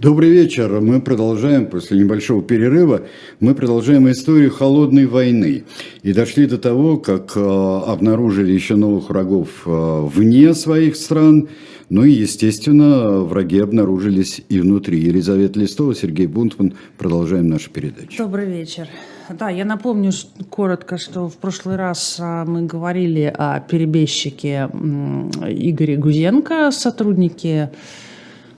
Добрый вечер. Мы продолжаем, после небольшого перерыва, мы продолжаем историю холодной войны. И дошли до того, как э, обнаружили еще новых врагов э, вне своих стран. Ну и, естественно, враги обнаружились и внутри. Елизавета Листова, Сергей Бунтман. Продолжаем нашу передачу. Добрый вечер. Да, я напомню коротко, что в прошлый раз а, мы говорили о перебежчике Игоре Гузенко, сотруднике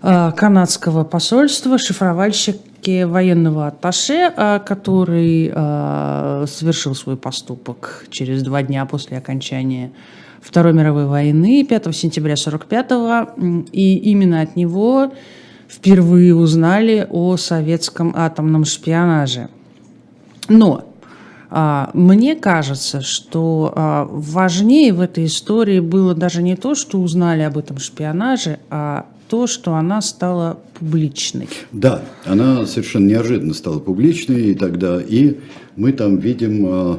канадского посольства, шифровальщики военного атташе, э, который э, совершил свой поступок через два дня после окончания Второй мировой войны, 5 сентября 1945 и именно от него впервые узнали о советском атомном шпионаже. Но мне кажется, что важнее в этой истории было даже не то, что узнали об этом шпионаже, а то, что она стала публичной. Да, она совершенно неожиданно стала публичной, и тогда и мы там видим э,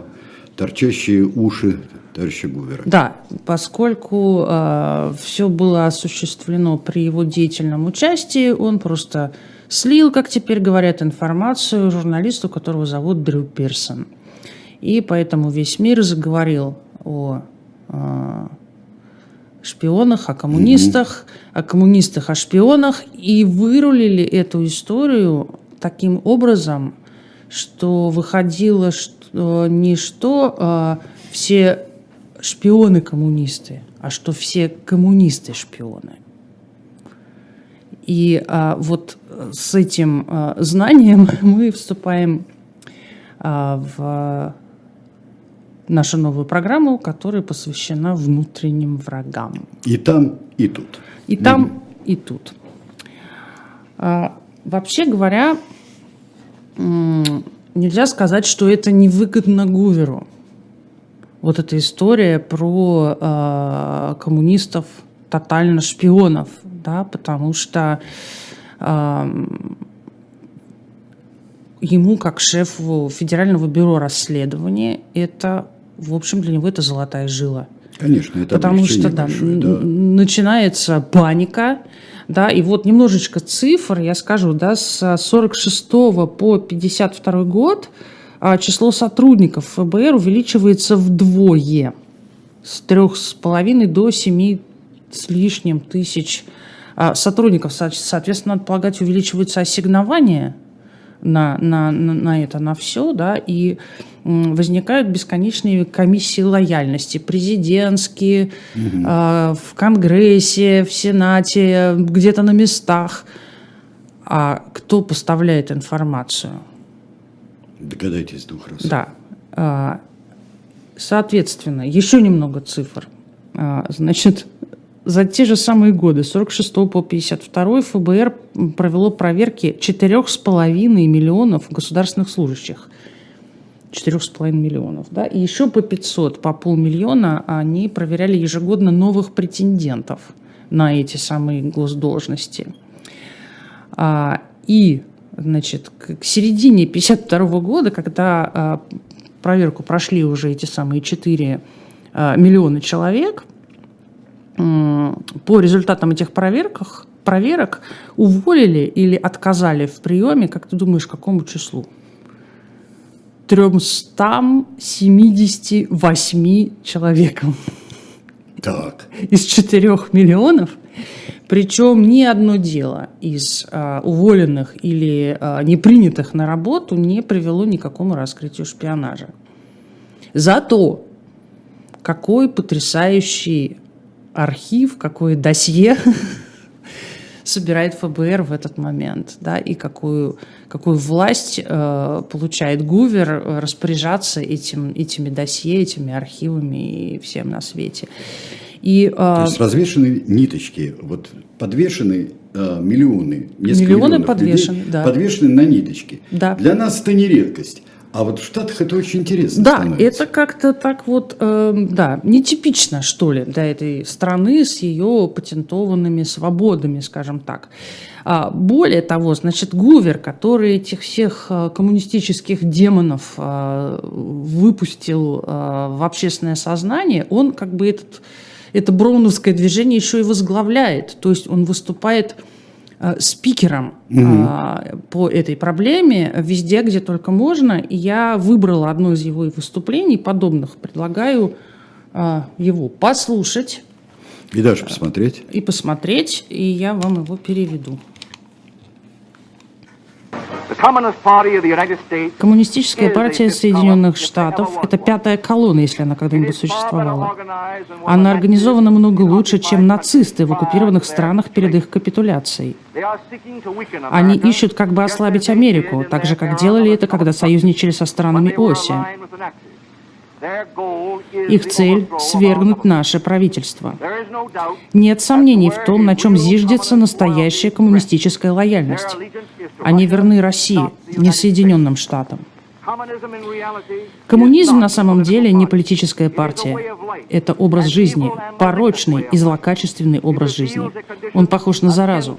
торчащие уши товарища Гувера. Да, поскольку э, все было осуществлено при его деятельном участии, он просто слил, как теперь говорят, информацию журналисту, которого зовут Дрю Пирсон. И поэтому весь мир заговорил о э, шпионах, о коммунистах, угу. о коммунистах, о шпионах, и вырулили эту историю таким образом, что выходило что, не что а, все шпионы коммунисты, а что все коммунисты шпионы. И а, вот с этим а, знанием мы вступаем а, в нашу новую программу, которая посвящена внутренним врагам. И там, и тут. И там, mm. и тут. А, вообще говоря, нельзя сказать, что это невыгодно Гуверу. Вот эта история про э, коммунистов, тотально шпионов, да, потому что э, ему, как шефу Федерального бюро расследования, это в общем, для него это золотая жила. Конечно, это Потому что да, большое, да. начинается паника, да, и вот немножечко цифр, я скажу, да, с 46 по 52 год а, число сотрудников ФБР увеличивается вдвое, с трех с половиной до семи с лишним тысяч а, сотрудников. Соответственно, надо полагать, увеличиваются ассигнования на, на, на это, на все, да, и возникают бесконечные комиссии лояльности, президентские, угу. э, в Конгрессе, в Сенате, где-то на местах. А кто поставляет информацию? Догадайтесь двух раз. Да. А, соответственно, еще немного цифр. А, значит, за те же самые годы, с 46 по 52 ФБР провело проверки 4,5 миллионов государственных служащих. 4,5 миллионов. Да? И еще по 500, по полмиллиона они проверяли ежегодно новых претендентов на эти самые госдолжности. А, и значит, к середине 52 года, когда а, проверку прошли уже эти самые 4 а, миллиона человек, по результатам этих проверках, проверок уволили или отказали в приеме, как ты думаешь, какому числу? 378 человекам. Так. Из 4 миллионов. Причем ни одно дело из а, уволенных или а, не принятых на работу не привело ни к какому раскрытию шпионажа. Зато какой потрясающий архив, какое досье собирает ФБР в этот момент, да, и какую, какую власть э, получает Гувер э, распоряжаться этим, этими досье, этими архивами и всем на свете. И, э, То есть развешены ниточки, вот подвешены э, миллионы, несколько миллионы подвешены, людей, да. подвешены на ниточки. Да. Для нас это не редкость. А вот в Штатах это очень интересно. Да, становится. это как-то так вот, э, да, нетипично, что ли, для этой страны с ее патентованными свободами, скажем так. А, более того, значит, Гувер, который этих всех э, коммунистических демонов э, выпустил э, в общественное сознание, он как бы этот, это броуновское движение еще и возглавляет. То есть он выступает спикером э, по этой проблеме везде, где только можно. И я выбрала одно из его выступлений подобных. Предлагаю э, его послушать. И даже посмотреть. И посмотреть, и я вам его переведу. Коммунистическая партия Соединенных Штатов – это пятая колонна, если она когда-нибудь существовала. Она организована много лучше, чем нацисты в оккупированных странах перед их капитуляцией. Они ищут, как бы ослабить Америку, так же, как делали это, когда союзничали со странами оси. Их цель – свергнуть наше правительство. Нет сомнений в том, на чем зиждется настоящая коммунистическая лояльность. Они верны России, не Соединенным Штатам. Коммунизм на самом деле не политическая партия. Это образ жизни, порочный и злокачественный образ жизни. Он похож на заразу,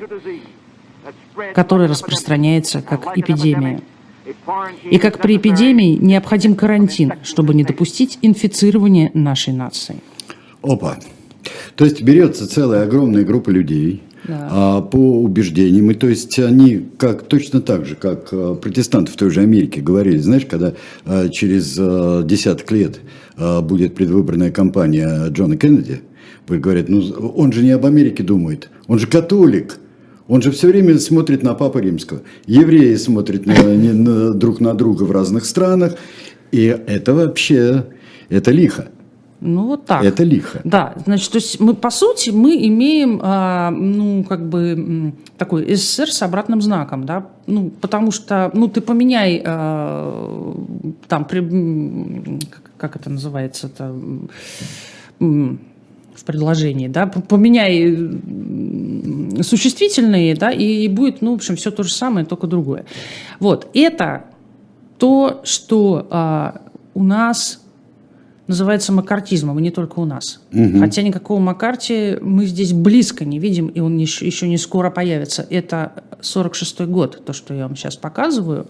которая распространяется как эпидемия. И как при эпидемии необходим карантин, чтобы не допустить инфицирования нашей нации. Опа. То есть берется целая огромная группа людей, да. а, по убеждениям. И то есть они как, точно так же, как а, протестанты в той же Америке говорили, знаешь, когда а, через а, десяток лет а, будет предвыборная кампания Джона Кеннеди, говорят, ну он же не об Америке думает, он же католик. Он же все время смотрит на Папу Римского. Евреи смотрят на, не, на, друг на друга в разных странах. И это вообще, это лихо. Ну, вот так. Это лихо. Да, значит, то есть мы, по сути, мы имеем, а, ну, как бы, такой СССР с обратным знаком, да, ну, потому что, ну, ты поменяй, а, там, при, как, как это называется, это в предложении, да, поменяй существительные, да, и будет, ну, в общем, все то же самое, только другое. Вот, это то, что а, у нас называется макартизмом, и не только у нас. Угу. Хотя никакого Маккарти мы здесь близко не видим, и он еще, еще не скоро появится. Это 46-й год, то, что я вам сейчас показываю.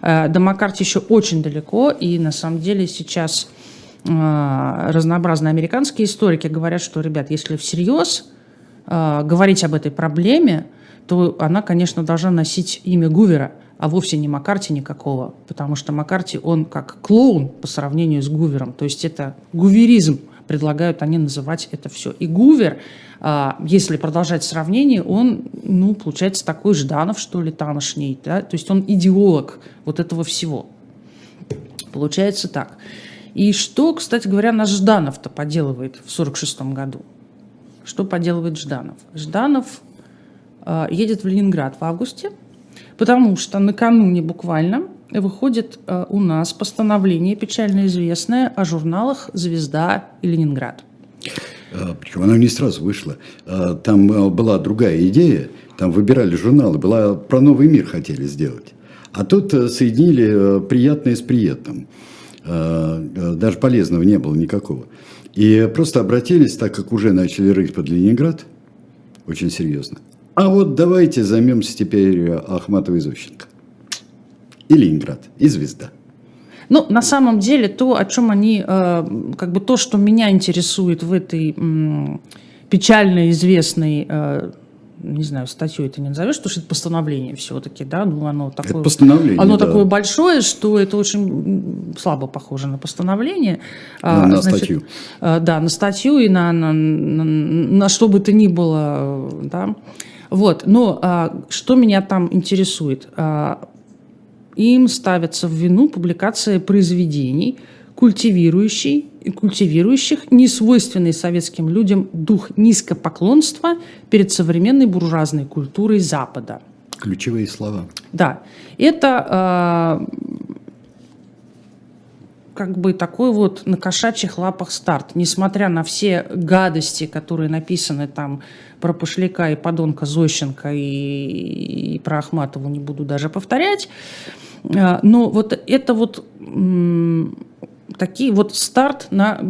Э, до Маккарти еще очень далеко, и на самом деле сейчас разнообразные американские историки говорят, что, ребят, если всерьез э, говорить об этой проблеме, то она, конечно, должна носить имя Гувера – а вовсе не Маккарти никакого, потому что Маккарти, он как клоун по сравнению с Гувером, то есть это гуверизм, предлагают они называть это все. И Гувер, а, если продолжать сравнение, он, ну, получается, такой Жданов, что ли, тамошний, да? то есть он идеолог вот этого всего. Получается так. И что, кстати говоря, наш Жданов-то поделывает в 1946 году? Что поделывает Жданов? Жданов э, едет в Ленинград в августе, Потому что накануне буквально выходит э, у нас постановление печально известное о журналах «Звезда» и «Ленинград». А, Причем оно не сразу вышло. А, там э, была другая идея, там выбирали журналы, была про новый мир хотели сделать. А тут э, соединили приятное с приятным. Даже полезного не было никакого. И просто обратились, так как уже начали рыть под Ленинград, очень серьезно, а вот давайте займемся теперь Ахматовой Зощенко. И Ленинград, и Звезда. Ну, на самом деле, то, о чем они, э, как бы то, что меня интересует в этой печально известной э, не знаю, статью это не назовешь, потому что это постановление все-таки, да, ну оно такое, это постановление, оно да. такое большое, что это очень слабо похоже на постановление. На, а, на Значит, статью. Да, на статью и на, на, на, на что бы то ни было, да. Вот, но а, что меня там интересует? А, им ставятся в вину публикация произведений, культивирующий, культивирующих несвойственный советским людям дух низкопоклонства перед современной буржуазной культурой Запада. Ключевые слова. Да. Это э, как бы такой вот на кошачьих лапах старт. Несмотря на все гадости, которые написаны там про Пошляка и подонка Зощенко и, и про Ахматову не буду даже повторять, а, но вот это вот такие вот старт на...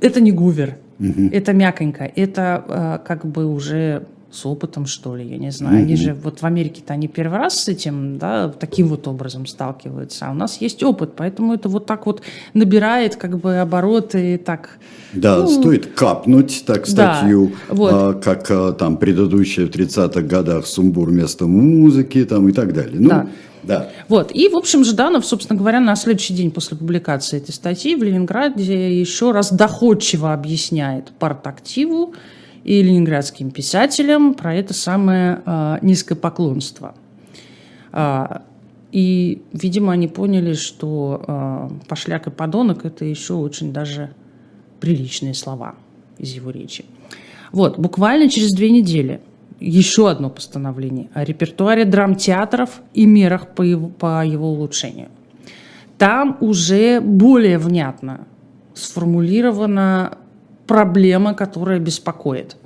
Это не гувер, угу. это мяконько, это а, как бы уже с опытом, что ли, я не знаю. Они же вот в Америке-то они первый раз с этим, да, таким вот образом сталкиваются, а у нас есть опыт, поэтому это вот так вот набирает как бы обороты, так... Да, ну, стоит капнуть, так, статью, да, вот. а, как а, там предыдущая в 30-х годах «Сумбур вместо музыки» там и так далее. Ну, да. Да. Вот. И, в общем, Жданов, собственно говоря, на следующий день после публикации этой статьи в Ленинграде еще раз доходчиво объясняет партактиву, и ленинградским писателям про это самое э, низкопоклонство. Э, и, видимо, они поняли, что э, пошляк и подонок – это еще очень даже приличные слова из его речи. Вот, буквально через две недели еще одно постановление о репертуаре драмтеатров и мерах по его, по его улучшению. Там уже более внятно сформулирована проблема, которая беспокоит.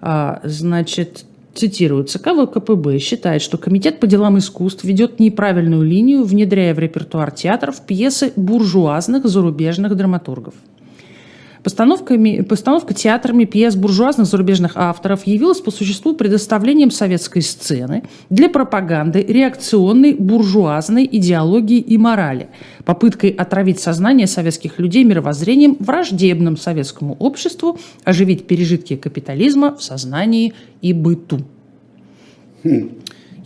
А, значит, цитирую, ЦК ВКПБ считает, что Комитет по делам искусств ведет неправильную линию, внедряя в репертуар театров пьесы буржуазных зарубежных драматургов – Постановками, постановка театрами пьес буржуазных зарубежных авторов явилась по существу предоставлением советской сцены для пропаганды реакционной буржуазной идеологии и морали, попыткой отравить сознание советских людей мировоззрением враждебным советскому обществу, оживить пережитки капитализма в сознании и быту. Хм.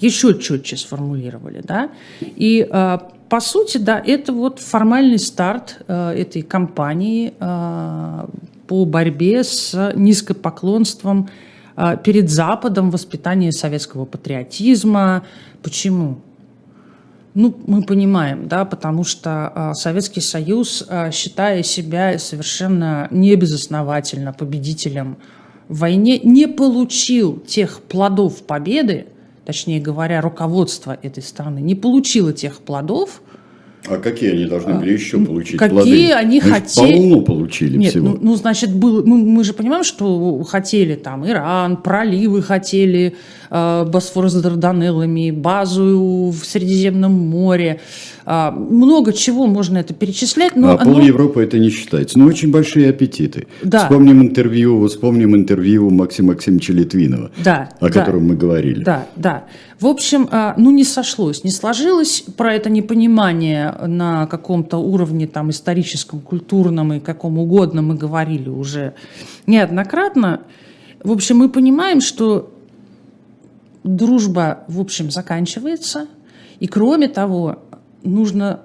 Еще четче сформулировали, да? И а, по сути, да, это вот формальный старт э, этой кампании э, по борьбе с низкопоклонством э, перед Западом, воспитание советского патриотизма. Почему? Ну, мы понимаем, да, потому что э, Советский Союз, э, считая себя совершенно небезосновательно победителем в войне, не получил тех плодов победы, точнее говоря, руководство этой страны не получило тех плодов, а какие они должны были еще получить какие плоды? Какие они мы хотели? Полну получили Нет, всего. Ну, ну, значит, был, ну, мы же понимаем, что хотели там Иран, проливы хотели, э, Босфор с Дарданеллами, базу в Средиземном море. А, много чего можно это перечислять. Но а пол Европы это не считается. Но очень большие аппетиты. Да. Вспомним интервью, вспомним интервью Максима Максимовича Литвинова, да, о да, котором мы говорили. Да, да. В общем, а, ну не сошлось, не сложилось про это непонимание на каком-то уровне там историческом, культурном и каком угодно мы говорили уже неоднократно. В общем, мы понимаем, что дружба, в общем, заканчивается. И кроме того, нужно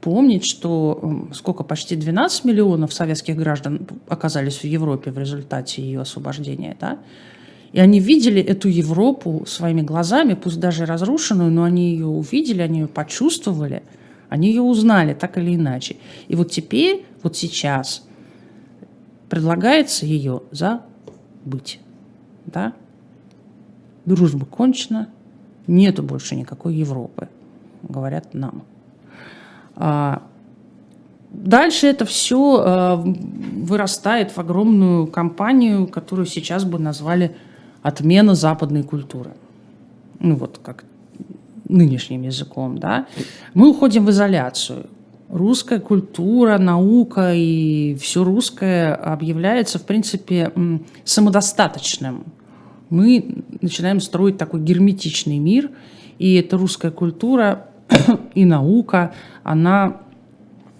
помнить, что сколько, почти 12 миллионов советских граждан оказались в Европе в результате ее освобождения, да? И они видели эту Европу своими глазами, пусть даже разрушенную, но они ее увидели, они ее почувствовали, они ее узнали так или иначе. И вот теперь, вот сейчас предлагается ее забыть. Да? Дружба кончена, нету больше никакой Европы говорят нам. А, дальше это все а, вырастает в огромную компанию, которую сейчас бы назвали отмена западной культуры. Ну вот как нынешним языком, да. Мы уходим в изоляцию. Русская культура, наука и все русское объявляется, в принципе, самодостаточным. Мы начинаем строить такой герметичный мир, и эта русская культура и наука, она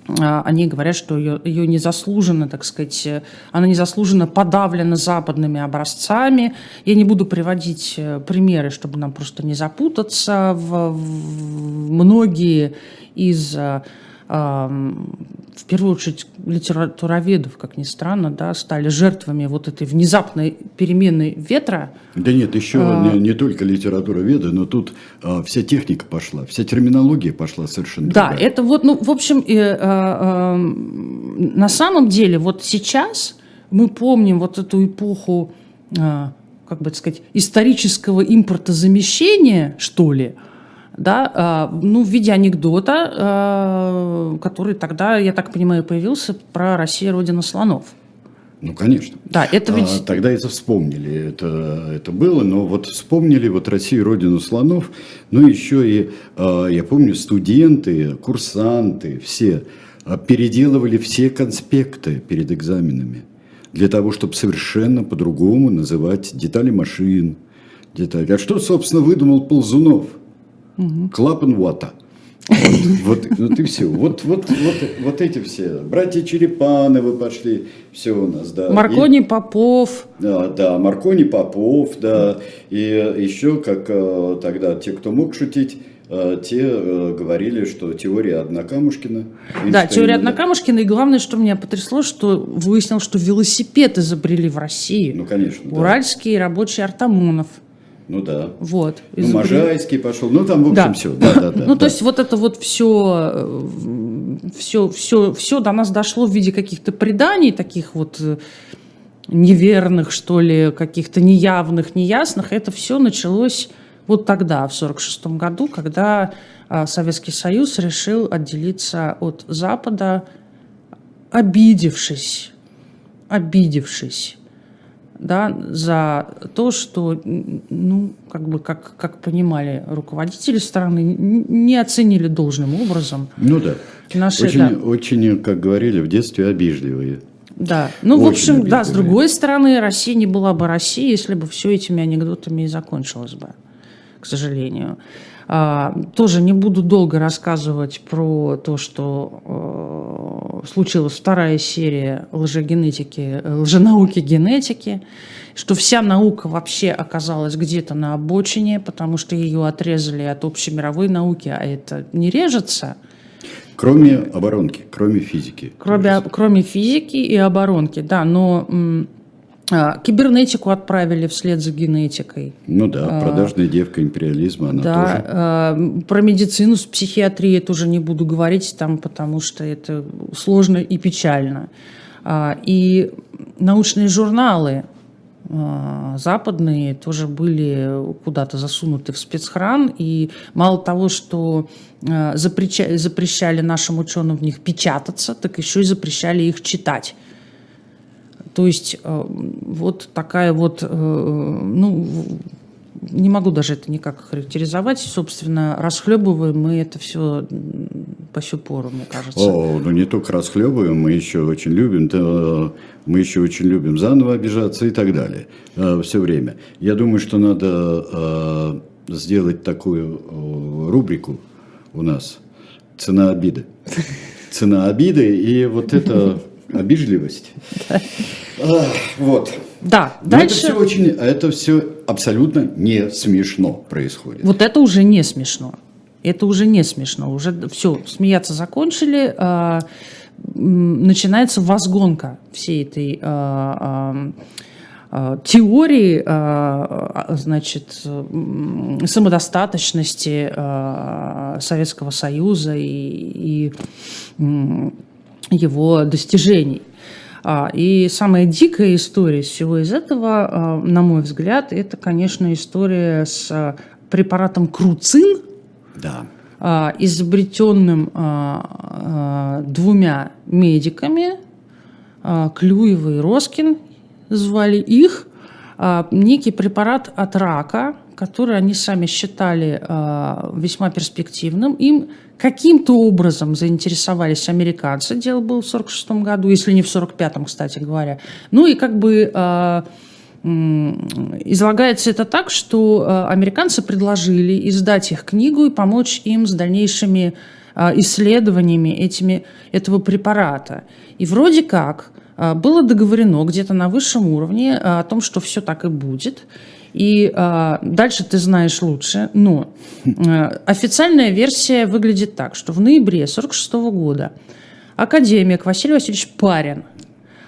они говорят, что ее, ее незаслуженно, так сказать, она незаслуженно подавлена западными образцами. Я не буду приводить э, примеры, чтобы нам просто не запутаться. В, в многие из э, в первую очередь литературоведов, как ни странно, да, стали жертвами вот этой внезапной перемены ветра. Да нет, еще а... не, не только литературоведы, но тут а, вся техника пошла, вся терминология пошла совершенно Да, другая. это вот, ну, в общем, э, э, э, на самом деле вот сейчас мы помним вот эту эпоху, э, как бы сказать, исторического импортозамещения, что ли, да, а, ну, в виде анекдота, а, который тогда, я так понимаю, появился про «Россия – родина слонов». Ну, конечно. Да, это ведь... А, тогда это вспомнили, это, это было, но вот вспомнили вот Россию, родину слонов, ну, еще и, а, я помню, студенты, курсанты, все переделывали все конспекты перед экзаменами. для того, чтобы совершенно по-другому называть детали машин, детали. А что, собственно, выдумал Ползунов? Угу. Клапан Уатта. Вот, вот и все. Вот, вот, вот, вот эти все. Братья Черепановы пошли, все у нас, да. Маркони и, Попов. Да, да, Маркони Попов, да. И еще, как э, тогда те, кто мог шутить, э, те э, говорили, что теория Однокамушкина. Да, теория Однокамушкина. И главное, что меня потрясло, что выяснил, что велосипед изобрели в России. Ну, конечно. Уральский да. рабочий Артамонов. Ну да. Вот. Ну, Можайский пошел. Ну, там, в общем, да. все. Да, да, да, ну, да. то есть, вот это вот все, все, все, все до нас дошло в виде каких-то преданий, таких вот э, неверных, что ли, каких-то неявных, неясных. Это все началось вот тогда, в 1946 году, когда а, Советский Союз решил отделиться от Запада, обидевшись, обидевшись да, за то, что, ну, как бы, как, как понимали руководители страны, не оценили должным образом. Ну да. Наши, очень, да. очень, как говорили в детстве, обижливые. Да, ну, очень в общем, обижливые. да, с другой стороны, Россия не была бы Россией, если бы все этими анекдотами и закончилось бы, к сожалению. А, тоже не буду долго рассказывать про то, что э, случилась вторая серия лжегенетики, лженауки генетики, что вся наука вообще оказалась где-то на обочине, потому что ее отрезали от общемировой науки, а это не режется. Кроме оборонки, кроме физики. Кроме, кроме физики и оборонки, да, но кибернетику отправили вслед за генетикой. Ну да, а, продажная девка империализма, она да, тоже. А, про медицину с психиатрией тоже не буду говорить, там, потому что это сложно и печально. И научные журналы западные тоже были куда-то засунуты в спецхран. И мало того, что запрещали нашим ученым в них печататься, так еще и запрещали их читать. То есть э, вот такая вот, э, ну, не могу даже это никак характеризовать. Собственно, расхлебываем мы это все по сю пору, мне кажется. О, ну не только расхлебываем, мы еще очень любим, мы еще очень любим заново обижаться и так далее. Э, все время. Я думаю, что надо сделать такую рубрику у нас. Цена обиды. Цена обиды и вот это обижливость. Вот. Да, Но дальше... Это все, очень, это все абсолютно не смешно происходит. Вот это уже не смешно. Это уже не смешно. Уже все, смеяться закончили. А, начинается возгонка всей этой а, а, теории, значит, самодостаточности Советского Союза и, и его достижений. А, и самая дикая история из всего из этого, а, на мой взгляд, это, конечно, история с а, препаратом круцин, да. изобретенным двумя медиками, Клюева и Роскин звали их, некий препарат от рака, который они сами считали весьма перспективным. Им Каким-то образом заинтересовались американцы, дело было в 1946 году, если не в 1945, кстати говоря. Ну и как бы э, излагается это так, что э, американцы предложили издать их книгу и помочь им с дальнейшими э, исследованиями этими, этого препарата. И вроде как было договорено где-то на высшем уровне о том, что все так и будет. И э, дальше ты знаешь лучше. Но э, официальная версия выглядит так, что в ноябре 1946 года академик Василий Васильевич Парин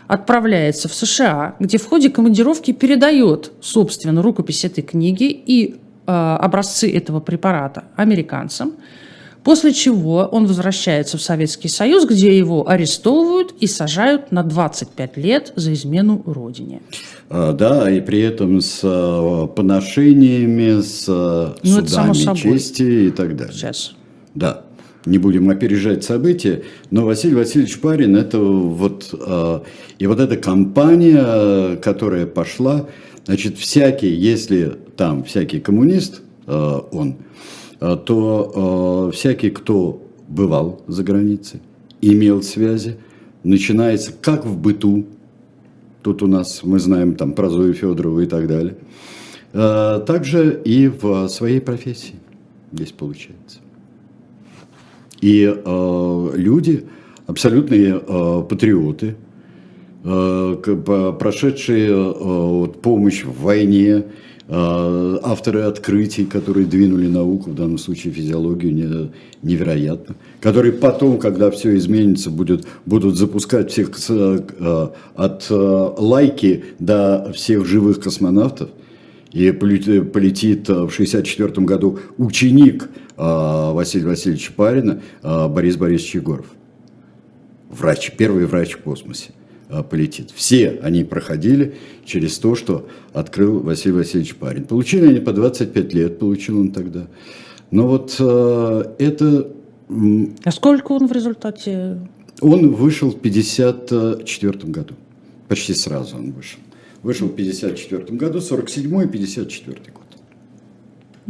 отправляется в США, где в ходе командировки передает, собственно, рукопись этой книги и э, образцы этого препарата американцам. После чего он возвращается в Советский Союз, где его арестовывают и сажают на 25 лет за измену родине. А, да, и при этом с а, поношениями, с а, ну, судами чести и так далее. Сейчас. Да, не будем опережать события, но Василий Васильевич Парин, это вот, и вот эта компания, которая пошла, значит, всякий, если там всякий коммунист, он, то всякий, кто бывал за границей, имел связи, начинается как в быту, Тут у нас, мы знаем там про Зою Федорову и так далее. А, также и в своей профессии здесь получается. И э, люди, абсолютные э, патриоты, э, прошедшие э, помощь в войне, авторы открытий, которые двинули науку, в данном случае физиологию, не, невероятно, которые потом, когда все изменится, будет, будут запускать всех э, от э, лайки до всех живых космонавтов – и полетит в 1964 году ученик а, Василия Васильевича Парина а, Борис Борисович Егоров. Врач, первый врач в космосе. а, полетит. Все они проходили через то, что открыл Василий Васильевич Парин. Получили они по 25 лет, получил он тогда. Но вот это... А сколько он в результате? Он вышел в 1954 году. Почти сразу он вышел. Вышел в 1954 году, 47 и 54 год.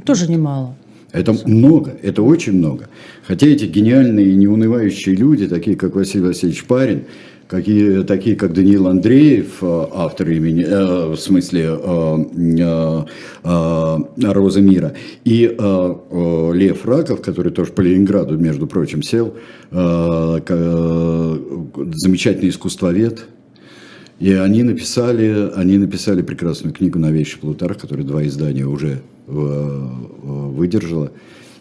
Тоже немало. Это много, это очень много. Хотя эти гениальные, неунывающие люди, такие как Василий Васильевич Парин, какие, такие как Даниил Андреев, э, автор имени, э, в смысле э, Роза мира, и Лев Раков, который тоже по Ленинграду, между прочим, сел, замечательный искусствовед, и они написали, они написали прекрасную книгу «Новейший Плутарх», которая два издания уже выдержала.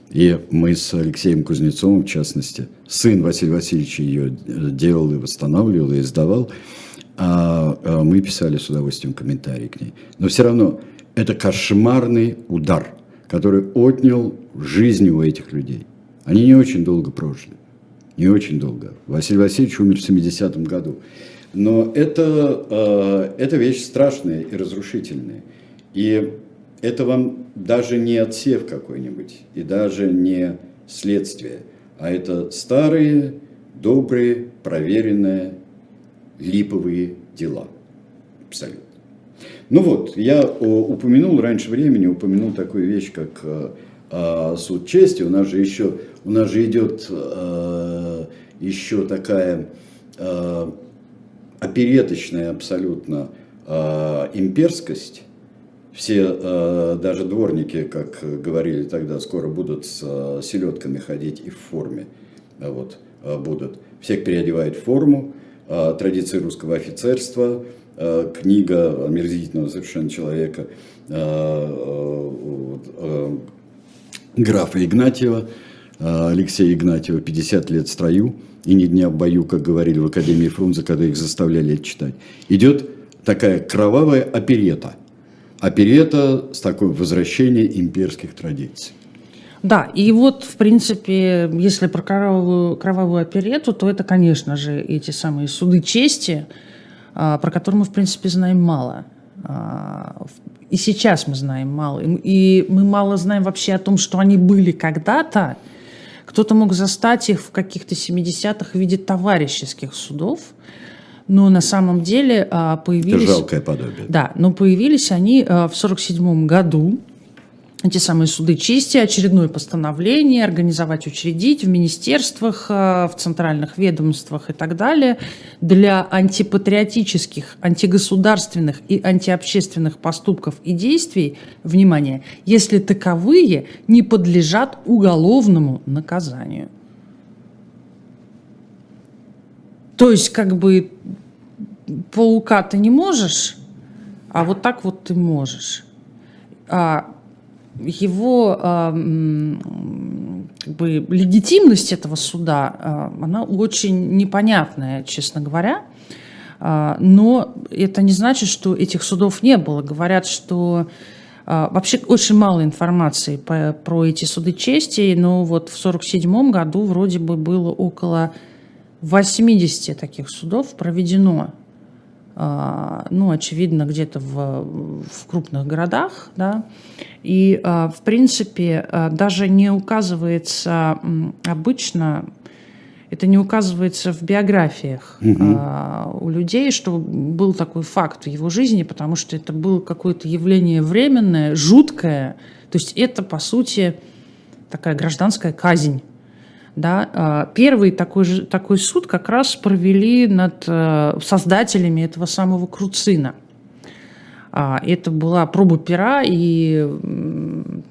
И мы с Алексеем Кузнецовым, в частности, сын Василия Васильевича ее делал и восстанавливал, и издавал, а, а мы писали с удовольствием комментарии к ней. Но все равно это кошмарный удар, который отнял жизни у этих людей. Они не очень долго прожили. Не очень долго. Василий Васильевич умер в 70-м году. Но это, э, это вещь страшная и разрушительная. И это вам даже не отсев какой-нибудь, и даже не следствие, а это старые, добрые, проверенные, липовые дела. Абсолютно. Ну вот, я упомянул раньше времени, упомянул такую вещь, как э, э, суд чести. У нас же еще, у нас же идет еще такая опереточная абсолютно э, имперскость. Все, э, даже дворники, как говорили тогда, скоро будут с э, селедками ходить и в форме. Вот, э, будут. Всех переодевает в форму. Традиции русского офицерства, книга омерзительного совершенно человека графа Игнатьева, Алексея Игнатьева, 50 лет в строю и ни дня в бою, как говорили в Академии Фрунзе, когда их заставляли читать. Идет такая кровавая оперета. Оперета с такой возвращением имперских традиций. Да, и вот, в принципе, если про кровавую, кровавую оперету, то это, конечно же, эти самые суды чести, а, про которые мы, в принципе, знаем мало. А, и сейчас мы знаем мало. И мы мало знаем вообще о том, что они были когда-то, кто-то мог застать их в каких-то 70-х в виде товарищеских судов, но на самом деле а, появились... Это жалкое подобие. Да, но появились они а, в 1947 году, эти самые суды чести, очередное постановление, организовать, учредить в министерствах, э, в центральных ведомствах и так далее для антипатриотических, антигосударственных и антиобщественных поступков и действий, внимание, если таковые не подлежат уголовному наказанию. То есть, как бы, паука ты не можешь, а вот так вот ты можешь. А его как бы, легитимность этого суда, а, она очень непонятная, честно говоря. А, но это не значит, что этих судов не было. Говорят, что а, вообще очень мало информации по, про эти суды чести, но вот в 1947 году вроде бы было около 80 таких судов проведено а, ну, очевидно, где-то в, в крупных городах, да, и, а, в принципе, а, даже не указывается обычно, это не указывается в биографиях угу. у людей, что был такой факт в его жизни, потому что это было какое-то явление временное, жуткое, то есть это, по сути, такая гражданская казнь Да, а, первый такой, же, такой суд как раз провели над э, создателями этого самого Круцина. А, это была проба пера, и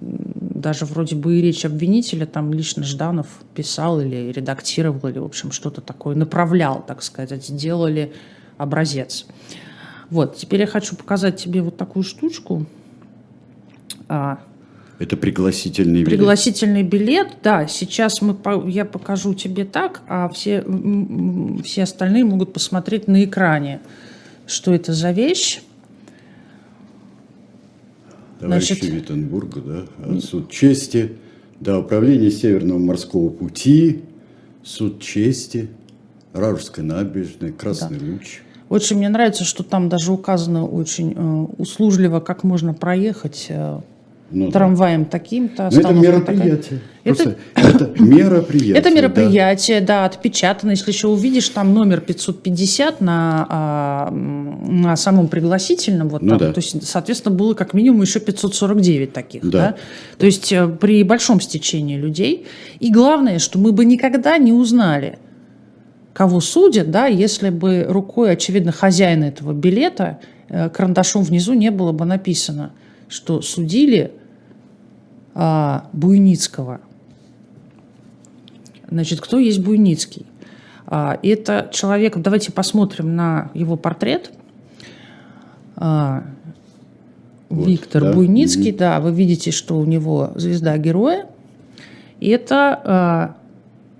даже вроде бы и речь обвинителя там лично Жданов писал или редактировал, или, в общем, что-то такое направлял, так сказать, сделали образец. Вот, теперь я хочу показать тебе вот такую штучку. А, это пригласительный билет. Пригласительный билет, да. Сейчас мы, я покажу тебе так, а все, все остальные могут посмотреть на экране, что это за вещь. Товарищи Значит, Виттенбурга, да, суд чести, да, управление Северного морского пути, суд чести, Раржская набережная, Красный да. луч. Очень мне нравится, что там даже указано очень э, услужливо, как можно проехать э, ну, трамваем да. таким-то. Ну, это мероприятие. Это, это мероприятие. Это мероприятие, да. да, отпечатано. Если еще увидишь там номер 550 на, а, на самом пригласительном, вот ну, там, да. то есть, соответственно, было как минимум еще 549 таких. Да. Да? То есть э, при большом стечении людей. И главное, что мы бы никогда не узнали, кого судят, да, если бы рукой, очевидно, хозяина этого билета э, карандашом внизу не было бы написано – что судили а, Буйницкого. Значит, кто есть Буйницкий? А, это человек, давайте посмотрим на его портрет. А, вот, Виктор да. Буйницкий, mm-hmm. да, вы видите, что у него звезда героя. И это а,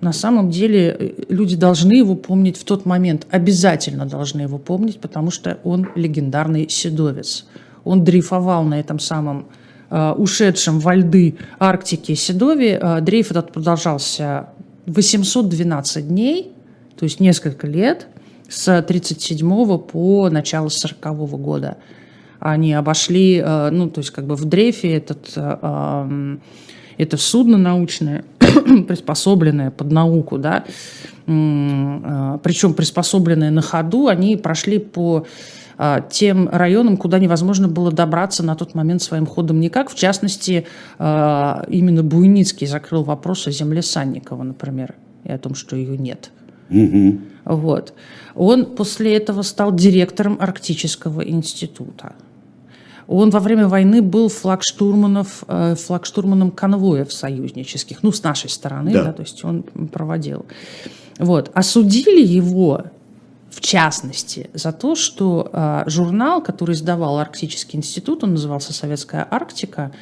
на самом деле э, люди должны его помнить в тот момент, обязательно должны его помнить, потому что он легендарный седовец он дрейфовал на этом самом э, ушедшем во льды Арктики Седове. Э, дрейф этот продолжался 812 дней, то есть несколько лет, с 1937 по начало 1940 года. Они обошли, э, ну, то есть как бы в дрейфе этот, это судно научное, приспособленное под науку, да, причем приспособленное на ходу, они прошли по тем районам, куда невозможно было добраться на тот момент своим ходом никак. В частности, а, именно Буйницкий закрыл вопрос о земле Санникова, например, и о том, что ее нет. Угу. Вот. Он после этого стал директором Арктического института. Он во время войны был флагштурманов, э, флагштурманом конвоев союзнических, ну, с нашей стороны, да. Да, то есть он проводил. Вот. Осудили его в частности, за то, что э, журнал, который издавал Арктический институт, он назывался «Советская Арктика»,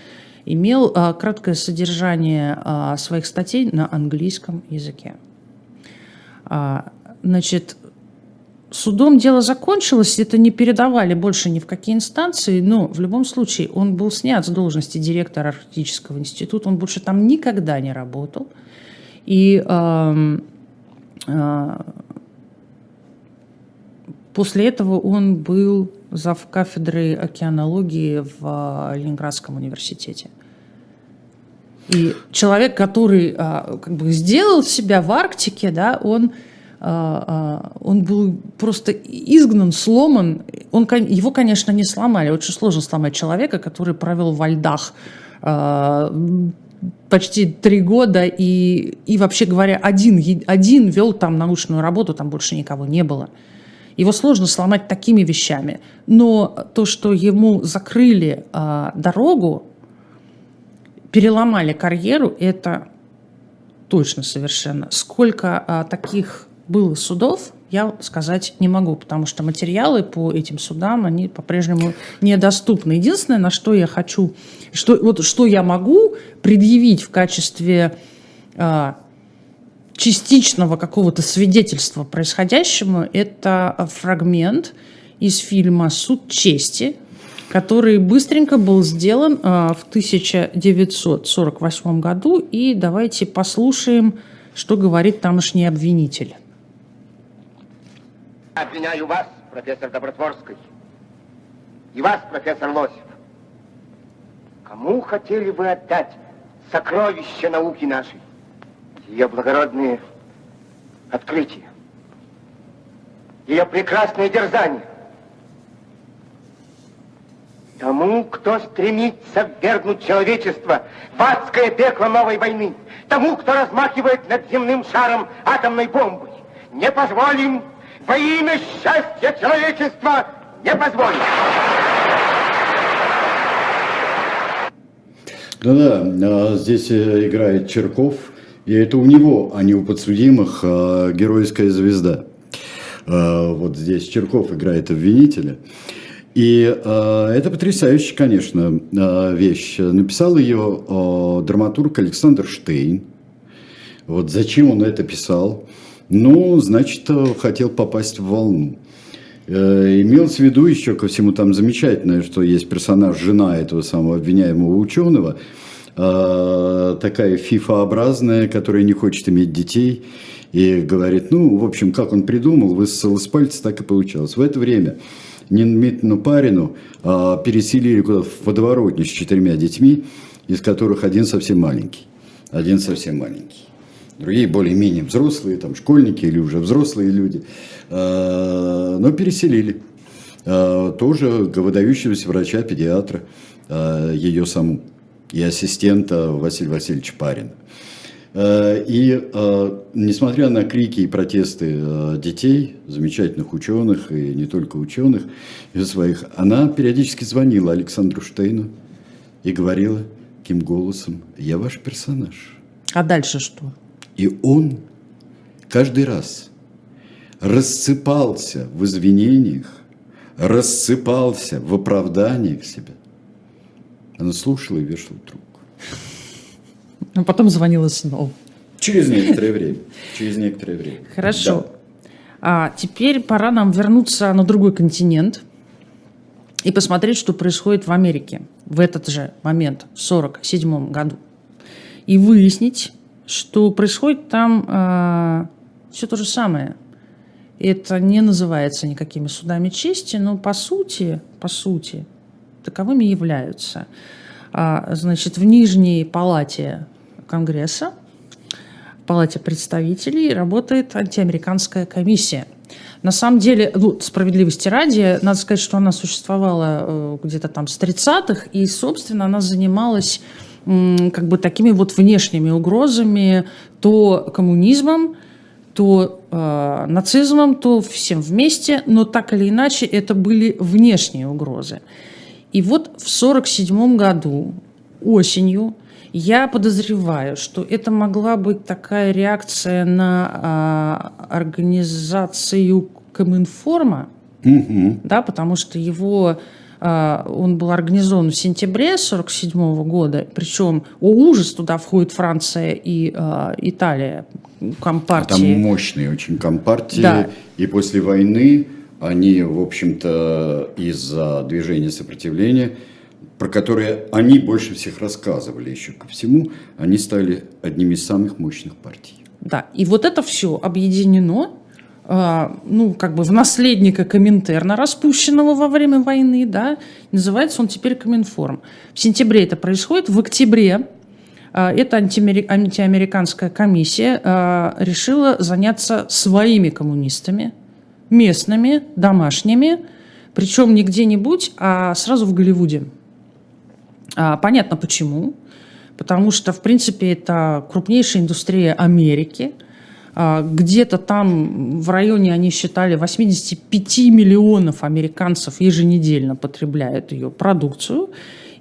имел э, краткое содержание э, своих статей на английском языке. Э, значит, судом дело закончилось, это не передавали больше ни в какие инстанции, но в любом случае он был снят с должности директора Арктического института, он больше там никогда не работал. И э, э, После этого он был зав кафедрой океанологии в а, Ленинградском университете. И человек, который а, как бы сделал себя в Арктике, да, он, а, он был просто изгнан, сломан. Он, его, конечно, не сломали. Очень сложно сломать человека, который провел во льдах почти три года и, и вообще говоря, один, один вел там научную работу, там больше никого не было. Его сложно сломать такими вещами. Но то, что ему закрыли а, дорогу, переломали карьеру, это точно совершенно. Сколько а, таких было судов, я сказать не могу, потому что материалы по этим судам, они по-прежнему недоступны. Единственное, на что я хочу, что, вот, что я могу предъявить в качестве а, частичного какого-то свидетельства происходящему, это фрагмент из фильма «Суд чести», который быстренько был сделан а, в 1948 году. И давайте послушаем, что говорит тамошний обвинитель. Обвиняю вас, профессор Добротворский, и вас, профессор Лосев. Кому хотели вы отдать сокровища науки нашей? Ее благородные открытия, ее прекрасное дерзание. Тому, кто стремится ввергнуть человечество в адское пекло новой войны, тому, кто размахивает над земным шаром атомной бомбой, не позволим во имя счастья человечества не позволим. Да-да, здесь э, играет Черков, и это у него, а не у подсудимых, а, геройская звезда. А, вот здесь Черков играет обвинителя. И э, это потрясающая, конечно, вещь. Написал ее э, драматург Александр Штейн. Вот зачем он это писал? Ну, значит, хотел попасть в волну. Э, имелось в виду еще ко всему там замечательное, что есть персонаж, жена этого самого обвиняемого ученого, э, такая фифообразная, которая не хочет иметь детей, и говорит, ну, в общем, как он придумал, высосал из пальца, так и получалось. В это время Нину Дмитриевну Парину а, переселили куда-то в подворотню с четырьмя детьми, из которых один совсем маленький. Один совсем маленький. Другие более-менее взрослые, там школьники или уже взрослые люди. А, но переселили. А, тоже выдающегося врача-педиатра, а, ее саму и ассистента Василия Васильевича Парина. Э, и э, несмотря на крики и протесты э, детей, замечательных ученых и не только ученых, и своих, она периодически звонила Александру Штейну и говорила таким голосом, я ваш персонаж. А дальше что? И он каждый раз рассыпался в извинениях, рассыпался в оправданиях себя. Она слушала и вешала трубку. А потом звонила снова. Через некоторое время. Через некоторое время. Хорошо. Да. А теперь пора нам вернуться на другой континент и посмотреть, что происходит в Америке в этот же момент, в 1947 году. И выяснить, что происходит там э, все то же самое. Это не называется никакими судами чести, но по сути, по сути, таковыми являются. А, значит, в Нижней палате Конгресса, в Палате представителей работает антиамериканская комиссия. На самом деле, ну, справедливости ради, надо сказать, что она существовала э, где-то там с 30-х, и, собственно, она занималась как бы такими вот внешними угрозами, то коммунизмом, то э, нацизмом, то всем вместе, но так или иначе это были внешние угрозы. И вот в 1947 году осенью я подозреваю, что это могла быть такая реакция на а, организацию Коминформа, угу. да, потому что его а, он был организован в сентябре 1947 года, причем, о ужас, туда входит Франция и а, Италия, компартии. Там мощные очень компартии, да. и после войны они, в общем-то, из-за движения сопротивления – про которые они больше всех рассказывали еще ко всему, они стали одними из самых мощных партий. Да, и вот это все объединено а, ну, как бы в наследника Коминтерна, распущенного во время войны, да, называется он теперь Коминформ. В сентябре это происходит, в октябре а, эта антиамериканская комиссия а, решила заняться своими коммунистами, местными, домашними, причем не где-нибудь, а сразу в Голливуде. А, понятно почему. Потому что, в принципе, это крупнейшая индустрия Америки. А, где-то там в районе, они считали, 85 миллионов американцев еженедельно потребляют ее продукцию.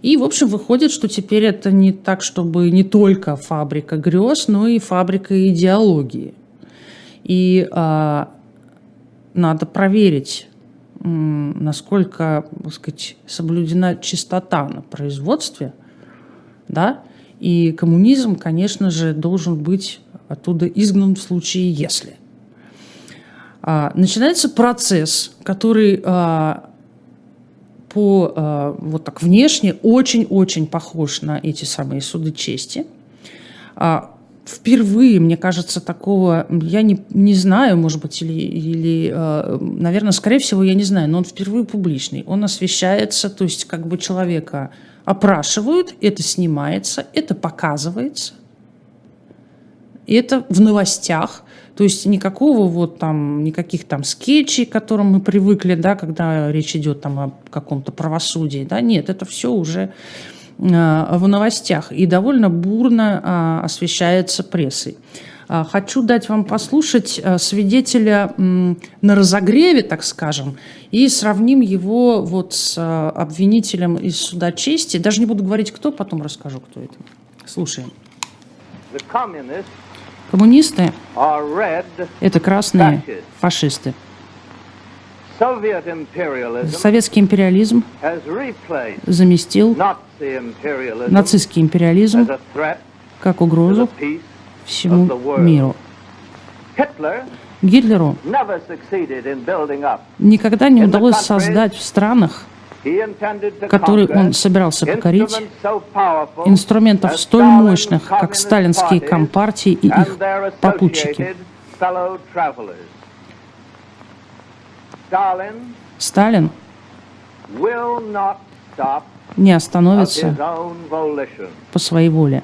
И, в общем, выходит, что теперь это не так, чтобы не только фабрика грез, но и фабрика идеологии. И а, надо проверить насколько, так сказать, соблюдена чистота на производстве, да, и коммунизм, конечно же, должен быть оттуда изгнан в случае если. А, начинается процесс, который а, по а, вот так внешне очень-очень похож на эти самые суды чести. Впервые, мне кажется, такого, я не, не знаю, может быть, или, или э, наверное, скорее всего, я не знаю, но он впервые публичный. Он освещается, то есть как бы человека опрашивают, это снимается, это показывается. это в новостях, то есть никакого вот там, никаких там скетчей, к которым мы привыкли, да, когда речь идет там о каком-то правосудии, да, нет, это все уже в новостях и довольно бурно э, освещается прессой. А, хочу дать вам послушать э, свидетеля на разогреве, так скажем, и сравним его вот с э, обвинителем из суда чести. Даже не буду говорить, кто, потом расскажу, кто это. Слушаем. Коммунисты – это красные фашисты. Советский империализм заместил нацистский империализм как угрозу всему миру. Гитлеру никогда не удалось создать в странах, которые он собирался покорить, инструментов столь мощных, как сталинские компартии и их попутчики. Сталин не остановится по своей воле.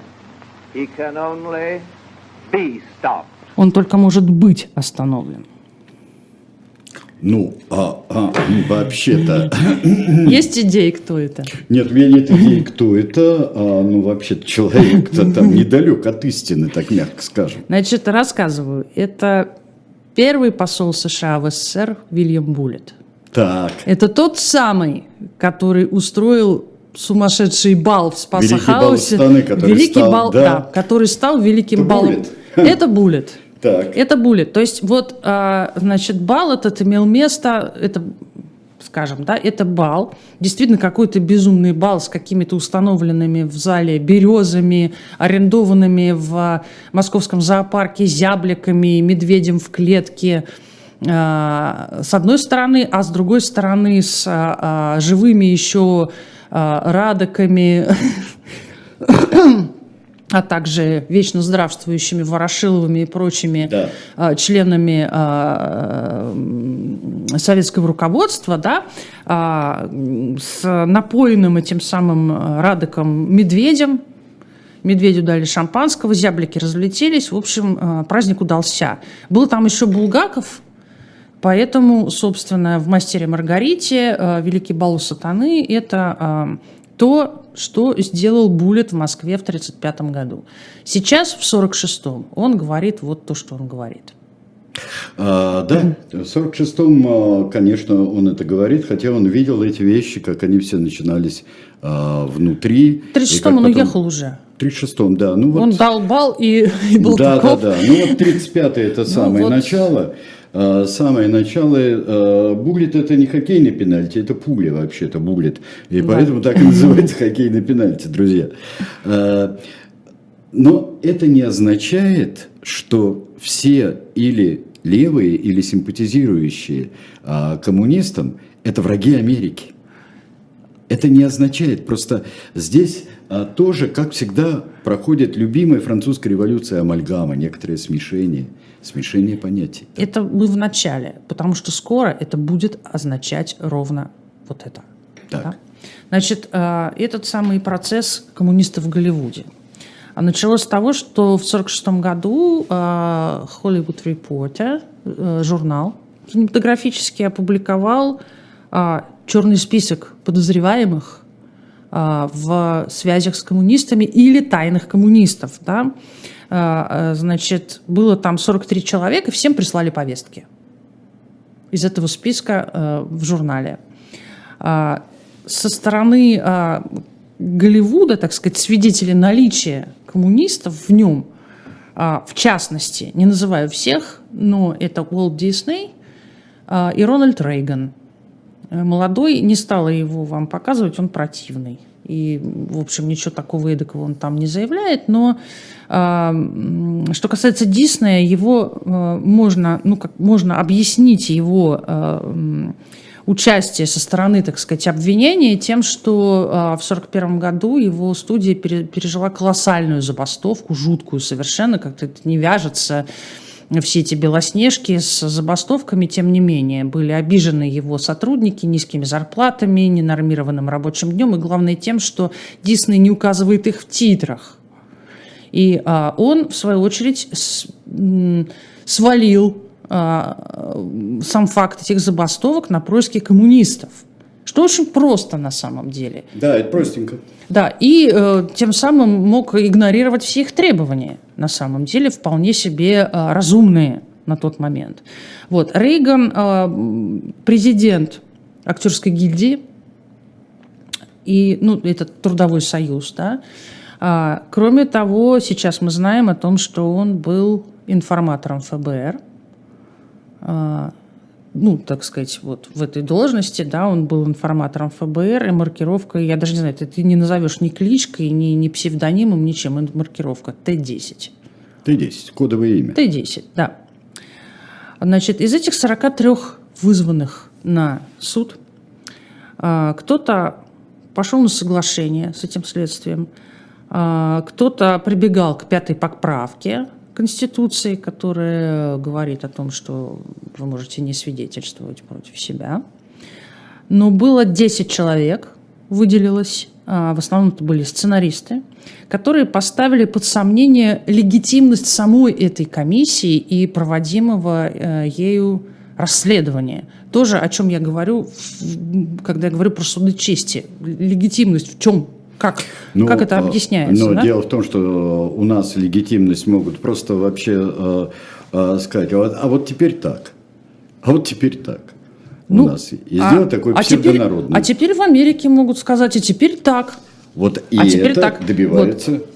Он только может быть остановлен. Ну, а, а вообще-то... Есть идеи, кто это? Нет, у меня нет идеи, кто это. А, ну, вообще-то человек-то там недалек от истины, так мягко скажем. Значит, рассказываю. Это первый посол США в СССР Вильям Буллет. Так. Это тот самый, который устроил сумасшедший бал в Спасахаусе. Великий бал страны, который Великий стал, бал, да. да, который стал великим Это балом. Буллет. Это Буллет. Так. Это Буллет. То есть вот, а, значит, бал этот имел место, это скажем, да, это бал, действительно какой-то безумный бал с какими-то установленными в зале березами, арендованными в московском зоопарке зябликами, медведем в клетке, а, с одной стороны, а с другой стороны с а, а, живыми еще а, радоками, а также вечно здравствующими Ворошиловыми и прочими Да. а, членами м, советского руководства, да, м, с напоенным этим самым Радоком Медведем, Медведю дали шампанского, зяблики разлетелись. В общем, праздник удался. Был там еще Булгаков, поэтому, собственно, в «Мастере Маргарите» «Великий бал у сатаны» – это то, что сделал Буллет в Москве в 1935 году. Сейчас, в 1946-м, он говорит вот то, что он говорит. А, да, в 46-м, а, конечно, он это говорит, хотя он видел эти вещи, как они все начинались а, внутри. В 1936-м он уехал уже. В 36-м, да. Ну, вот, Он дал бал и, и был да, таков. да, да. Ну вот 35-е это самое вот. начало. А, Самое начало, а, Буглет это не хоккейный пенальти, это пуля вообще-то Буглет. И поэтому так и называется хоккейный пенальти, друзья. А, Но это не означает, что все или левые, или симпатизирующие а, коммунистам это враги Америки. Это не означает, просто здесь тоже, как всегда, проходит любимая французская революция амальгама, некоторое смешение, смешение понятий. Это мы в начале, потому что скоро это будет означать ровно вот это. Так. Значит, э, этот самый процесс коммунистов в Голливуде. А Началось с того, что в 1946 году э, Hollywood Reporter, э, журнал кинематографический, опубликовал черный список подозреваемых в связях с коммунистами или тайных коммунистов. Да? Э, э, Значит, было там 43 человека, всем прислали повестки из этого списка э, в журнале. Со стороны Голливуда, так сказать, свидетели наличия коммунистов в нем, в частности, не называю всех, но это Уолт Дисней и Рональд Рейган. Э, Молодой, не стала его вам показывать, он противный. И, в общем, ничего такого эдакого он там не заявляет. Но м, что касается Диснея, его э, можно, ну, как, можно объяснить его э, участие со стороны, так сказать, обвинения тем, что а, в 1941 году его студия пере- пережила колоссальную забастовку, жуткую совершенно, как-то это не вяжется все эти белоснежки с забастовками, тем не менее, были обижены его сотрудники низкими зарплатами, ненормированным рабочим днем и, главное, тем, что Дисней не указывает их в титрах. И а, он, в свою очередь, с, свалил а, сам факт этих забастовок на происки коммунистов. Что очень просто на самом деле. Да, это простенько. Да, и э, тем самым мог игнорировать все их требования, на самом деле вполне себе э, разумные на тот момент. Вот, Рейган, э, президент актерской гильдии, и, ну, это трудовой союз, да. А, кроме того, сейчас мы знаем о том, что он был информатором ФБР, а, ну, так сказать, вот в этой должности, да, он был информатором ФБР, и маркировка, я даже не знаю, ты, ты не назовешь ни кличкой, ни, ни псевдонимом, ничем, это маркировка Т-10. Т-10, кодовое имя. Т-10, да. Значит, из этих 43 вызванных на суд а, кто-то пошел на соглашение с этим следствием, а, кто-то прибегал к пятой поправке, Конституции, которая говорит о том, что вы можете не свидетельствовать против себя. Но было 10 человек, выделилось, а, в основном это были сценаристы, которые поставили под сомнение легитимность самой этой комиссии и проводимого э, ею расследования. Тоже, о чем я говорю, когда я говорю про суды чести. Легитимность в чем как, ну, как это объясняется? Но да? дело в том, что у нас легитимность могут просто вообще э, э, сказать, а, а вот теперь так, а вот теперь так. Ну, у нас. И а, сделать такой а псевдонародный. Теперь, а теперь в Америке могут сказать, и теперь так. Вот и а теперь это так. добивается. Вот.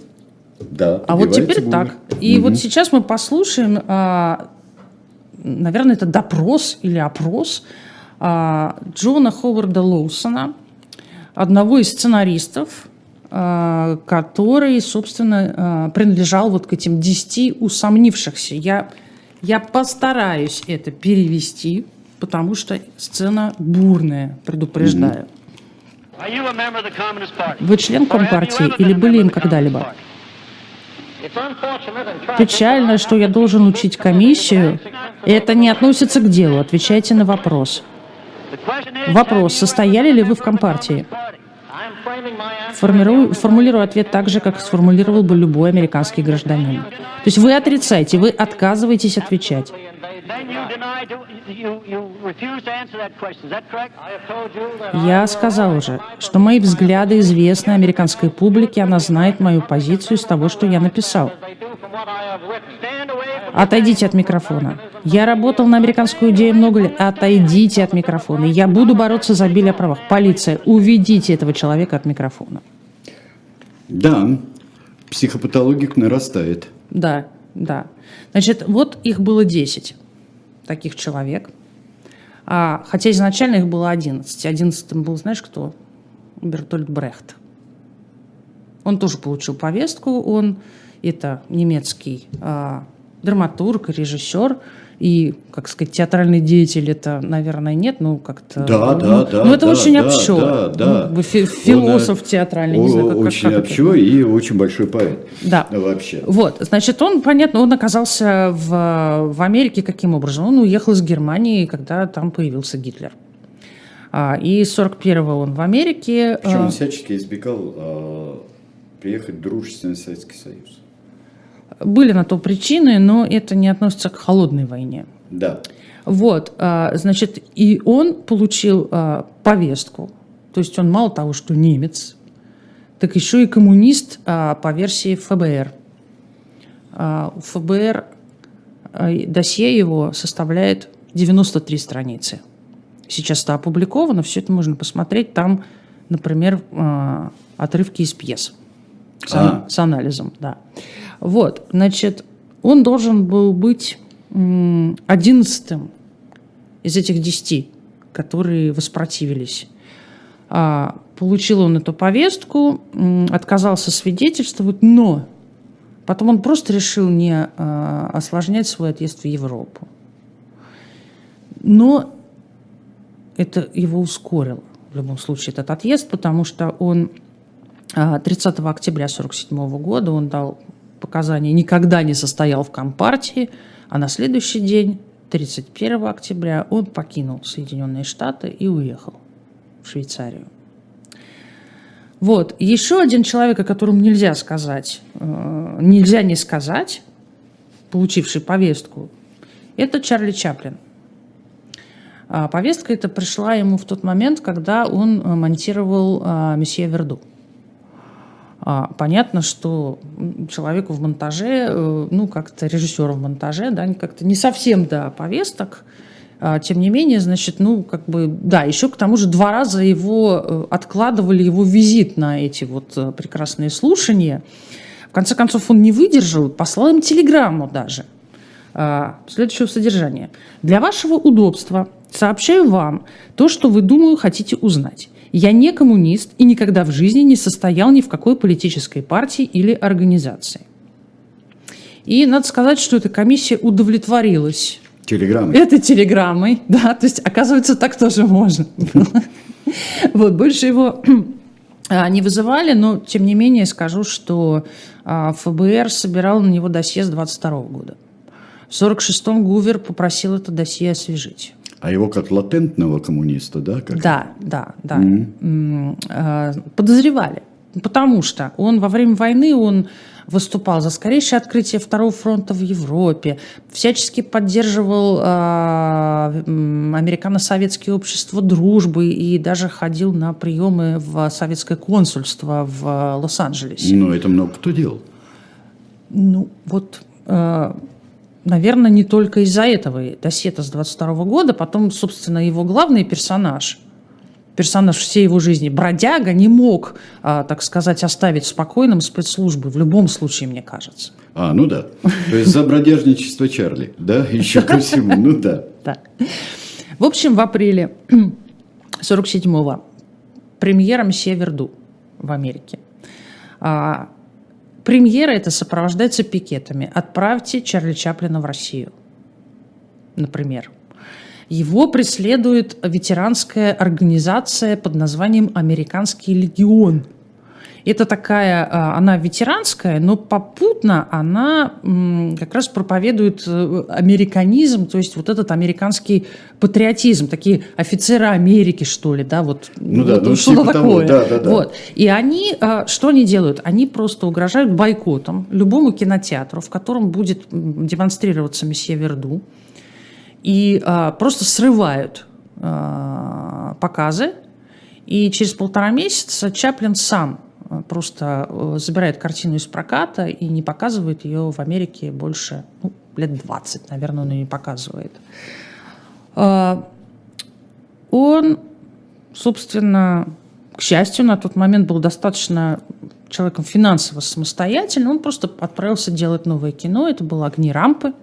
Да, а вот теперь так. И угу. вот сейчас мы послушаем, а, наверное, это допрос или опрос а, Джона Ховарда Лоусона, одного из сценаристов а, который, собственно, а, принадлежал вот к этим десяти усомнившихся. Я, я постараюсь это перевести, потому что сцена бурная, предупреждаю. Вы член Компартии или были им когда-либо? Печально, что я должен учить комиссию, это не относится к делу. Отвечайте на вопрос. Вопрос, состояли ли вы в Компартии? Формирую, формулирую ответ так же, как сформулировал бы любой американский гражданин. То есть вы отрицаете, вы отказываетесь отвечать. Я сказал уже, что мои взгляды известны американской публике, она знает мою позицию из того, что я написал. Отойдите от микрофона. Я работал на американскую идею много лет. Отойдите от микрофона. Я буду бороться за Билли о правах. Полиция, уведите этого человека от микрофона. Да, психопатологик нарастает. Да, да. Значит, вот их было 10 таких человек. А, хотя изначально их было 11. Одиннадцатым был, знаешь кто? Бертольд Брехт. Он тоже получил повестку. Он, это немецкий а, драматург, режиссер, и, как сказать, театральный деятель это, наверное, нет, ну как-то. Да, да, ну, да. Ну это да, очень да, общо. Да, да. Ну, философ он, театральный, не знаю, как Очень как общо это. и очень большой поэт. Да. Вообще. Вот, значит, он, понятно, он оказался в, в Америке каким образом? Он уехал из Германии, когда там появился Гитлер. А, и 41-го он в Америке. Причем он а, всячески избегал а, приехать в дружественный Советский Союз. Были на то причины, но это не относится к холодной войне. Да. Вот, а, значит, и он получил а, повестку. То есть он мало того, что немец, так еще и коммунист а, по версии ФБР. ФБР досье его составляет 93 страницы. Сейчас это опубликовано, все это можно посмотреть. Там, например, отрывки из пьес с, а. с анализом. Да. Вот, значит, он должен был быть одиннадцатым из этих десяти, которые воспротивились. А, получил он эту повестку, отказался свидетельствовать, но потом он просто решил не а, осложнять свой отъезд в Европу. Но это его ускорило в любом случае этот отъезд, потому что он 30 а, октября 1947 года он дал показания, никогда не состоял в Компартии, а на следующий день, 31 октября, он покинул Соединенные Штаты и уехал в Швейцарию. Вот. Еще один человек, о котором нельзя сказать, э, нельзя не сказать, получивший повестку, это Чарли Чаплин. А повестка эта пришла ему в тот момент, когда он э, монтировал а, «Месье Верду». А, понятно, что человеку в монтаже, э, ну, как-то режиссеру в монтаже, да, как-то не совсем до повесток, а, тем не менее, значит, ну, как бы, да, еще к тому же два раза его э, откладывали его визит на эти вот э, прекрасные слушания. В конце концов, он не выдержал, послал им телеграмму даже следующего содержания. Для вашего удобства сообщаю вам то, что вы, думаю, хотите узнать. Я не коммунист и никогда в жизни не состоял ни в какой политической партии или организации. И надо сказать, что эта комиссия удовлетворилась Телеграммой. этой телеграммой, да, то есть, оказывается, так тоже можно. Вот, больше его а, не вызывали, но, тем не менее, скажу, что а, ФБР собирал на него досье с 22 года. В 46-м Гувер попросил это досье освежить. А его как латентного коммуниста, да? Как... Да, да, да. Э, Подозревали. Потому что он во время войны он выступал за скорейшее открытие второго фронта в Европе, всячески поддерживал э, американо-советские общества дружбы и даже ходил на приемы в советское консульство в Лос-Анджелесе. Ну, это много кто делал. Ну, вот, э, наверное, не только из-за этого досье с 22 года. Потом, собственно, его главный персонаж, персонаж всей его жизни, бродяга, не мог, а, так сказать, оставить спокойным спецслужбы. В любом случае, мне кажется. А, ну да. То есть за бродяжничество Чарли, да? Еще ко всему, ну да. Да. В общем, в апреле 47-го премьера «Мсье Верду» в Америке. Премьера это сопровождается пикетами. «Отправьте Чарли Чаплина в Россию», например. Его преследует ветеранская организация под названием «Американский легион». Это такая, а, она ветеранская, но попутно она как раз проповедует э, американизм, то есть вот этот американский патриотизм, такие офицеры Америки, что ли, да, вот, Ну да, вот ну, что-то такое. да, да, да. Вот. И они, а, что они делают? Они просто угрожают бойкотом любому кинотеатру, в котором будет демонстрироваться месье Верду, и а, просто срывают а, показы. И через полтора месяца Чаплин сам просто э, забирает картину из проката и не показывает ее в Америке больше ну, лет 20, наверное, он ее не показывает. А, Он, собственно, к счастью, на тот момент был достаточно человеком финансово самостоятельным. Он просто отправился делать новое кино. Это было «Огни рампы».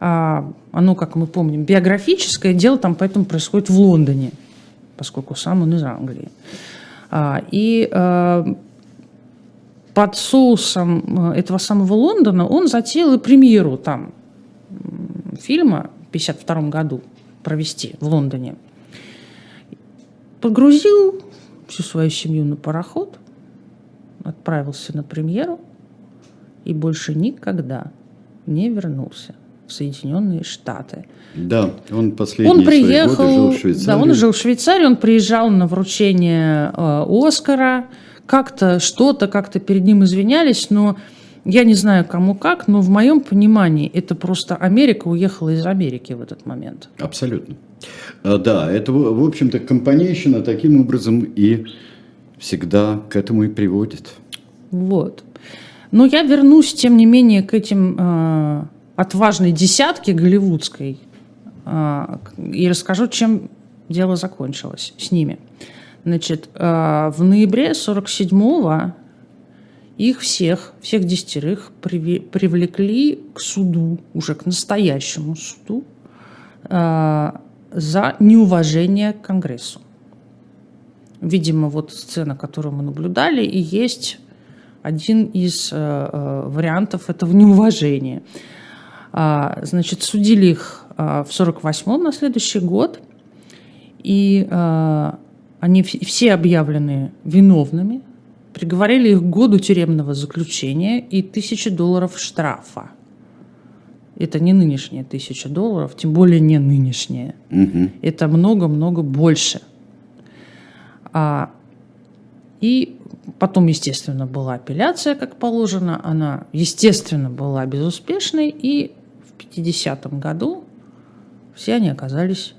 А, Оно, как мы помним, биографическое. Дело там поэтому происходит в Лондоне, поскольку сам он из Англии. А, И э, под соусом э, этого самого Лондона он затеял и премьеру там фильма в 1952 году провести в Лондоне. Погрузил всю свою семью на пароход, отправился на премьеру и больше никогда не вернулся в Соединенные Штаты. Да, он последние Он свои приехал, годы жил в Швейцарии. да, он жил в Швейцарии, он приезжал на вручение э, Оскара, как-то что-то, как-то перед ним извинялись, но я не знаю, кому как, но в моем понимании это просто Америка уехала из Америки в этот момент. Абсолютно. А, Да, это, в в общем-то, компанейщина таким образом и всегда к этому и приводит. Вот. Но я вернусь, тем не менее, к этим э, отважной десятке голливудской э, и расскажу, чем дело закончилось с ними. Значит, э, в ноябре 47-го их всех, всех десятерых привлекли к суду, уже к настоящему суду, э, за неуважение к Конгрессу. Видимо, вот сцена, которую мы наблюдали, и есть один из вариантов этого неуважения. А, значит, судили их а, в 48-м на следующий год, и а, они вс- все объявлены виновными, приговорили их к году тюремного заключения и тысячи долларов штрафа. Это не нынешние тысяча долларов, тем более не нынешние. Это много-много больше. А, и потом, естественно, была апелляция, как положено. Она, естественно, была безуспешной. И в 50 году все они оказались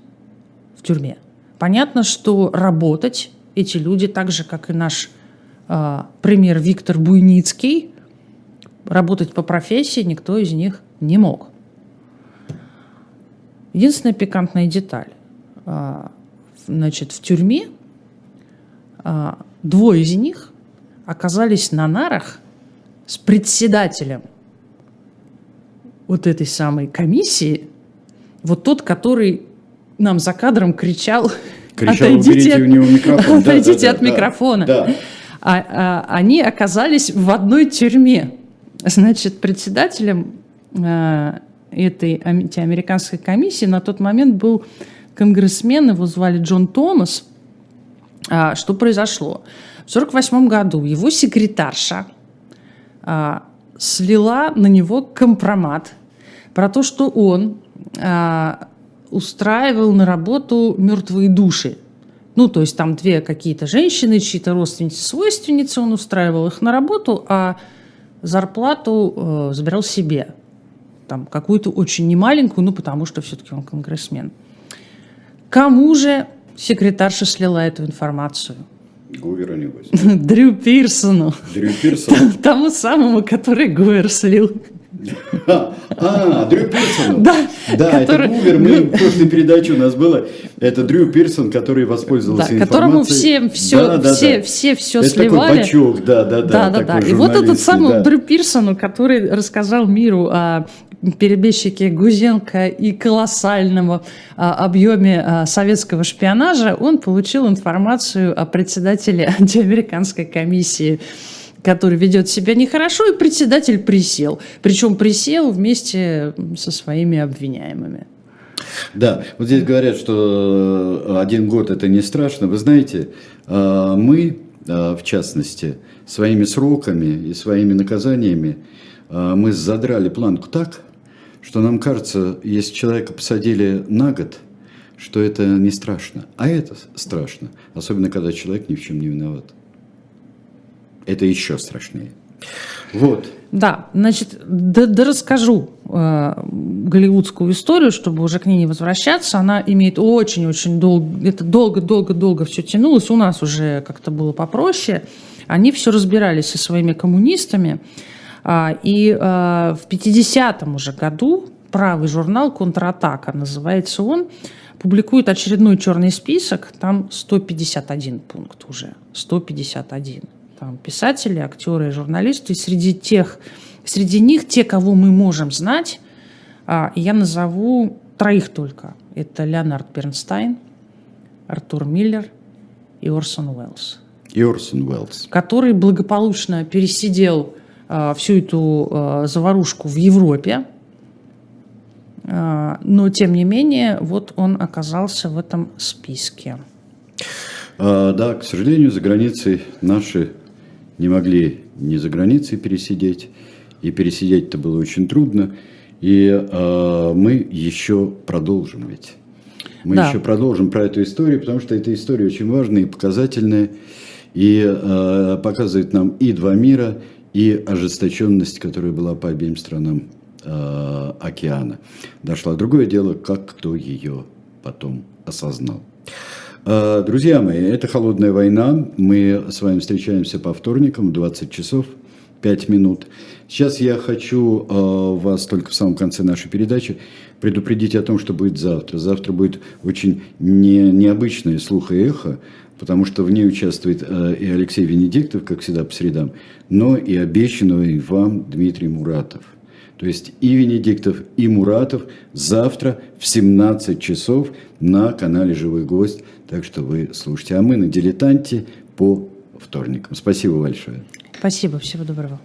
в тюрьме. Понятно, что работать эти люди, так же, как и наш э, пример Виктор Буйницкий, работать по профессии никто из них не мог. Единственная пикантная деталь. Э, значит, в тюрьме э, двое из них оказались на нарах с председателем вот этой самой комиссии, вот тот, который нам за кадром кричал, Кричал, отойдите, уберите у него микрофон. Да, отойдите да, от да, микрофона. Да. А, а, они оказались в одной тюрьме. Значит, председателем а, этой антиамериканской комиссии на тот момент был конгрессмен, его звали Джон Томас. А, что произошло? В 1948 году его секретарша а, слила на него компромат про то, что он а, устраивал на работу мертвые души. Ну, то есть там две какие-то женщины, чьи-то родственницы, свойственницы, он устраивал их на работу, а зарплату э, забирал себе. Там какую-то очень немаленькую, ну, потому что все-таки он конгрессмен. Кому же секретарша слила эту информацию? Гувера небось. Дрю Пирсону. Дрю Пирсон. Тому самому, который Гувер слил. А, Дрю Пирсон. Да, Да, который- это Гувер, мы в прошлой передаче у нас было. Это Дрю Пирсон, который воспользовался Да, которому информацией. все все, Да, да, все, да. все, все Это сливали. такой бачок, да, да, да. Да, да, да. И вот этот самый да. Дрю Пирсону, который рассказал миру о перебежчике Гузенко и колоссальном а, объеме а, советского шпионажа, он получил информацию о председателе антиамериканской комиссии который ведет себя нехорошо, и председатель присел. Причем присел вместе со своими обвиняемыми. Да, вот здесь говорят, что э, один год это не страшно. Вы знаете, э, мы, э, в частности, своими сроками и своими наказаниями, мы задрали планку так, что нам кажется, если человека посадили на год, что это не страшно. А это страшно, особенно когда человек ни в чем не виноват. Это еще страшнее. Вот. Да, значит, да, да расскажу э, голливудскую историю, чтобы уже к ней не возвращаться. Она имеет очень-очень долго, это долго-долго-долго все тянулось. У нас уже как-то было попроще. Они все разбирались со своими коммунистами. А, и э, в 50-м уже году правый журнал «Контратака» называется он, публикует очередной черный список, там 151 пункт уже, 151 там писатели, актеры, журналисты. И среди тех, среди них те, кого мы можем знать, а, я назову троих только. Это Леонард Бернстайн, Артур Миллер и Орсон Уэллс, И Орсон Уэллс. который благополучно пересидел а, всю эту а, заварушку в Европе. Но, тем не менее, вот он оказался в этом списке. Да, к сожалению, за границей наши не могли ни за границей пересидеть, и пересидеть-то было очень трудно. И а, мы еще продолжим ведь. Мы Да. еще продолжим про эту историю, потому что эта история очень важная и показательная, и а, показывает нам и два мира, и ожесточенность, которая была по обеим сторонам а, океана. Дошло другое дело, как кто ее потом осознал. А, Друзья мои, это «Холодная война». Мы с вами встречаемся по вторникам в 20 часов 5 минут. Сейчас я хочу а, вас только в самом конце нашей передачи предупредить о том, что будет завтра. Завтра будет очень не, необычное слух и эхо, потому что в ней участвует а, и Алексей Венедиктов, как всегда по средам, но и обещанный вам Дмитрий Муратов. То есть и Венедиктов, и Муратов завтра в 17 часов на канале «Живой гость». Так что вы слушайте. А мы на «Дилетанте» по вторникам. Спасибо большое. Спасибо, всего доброго.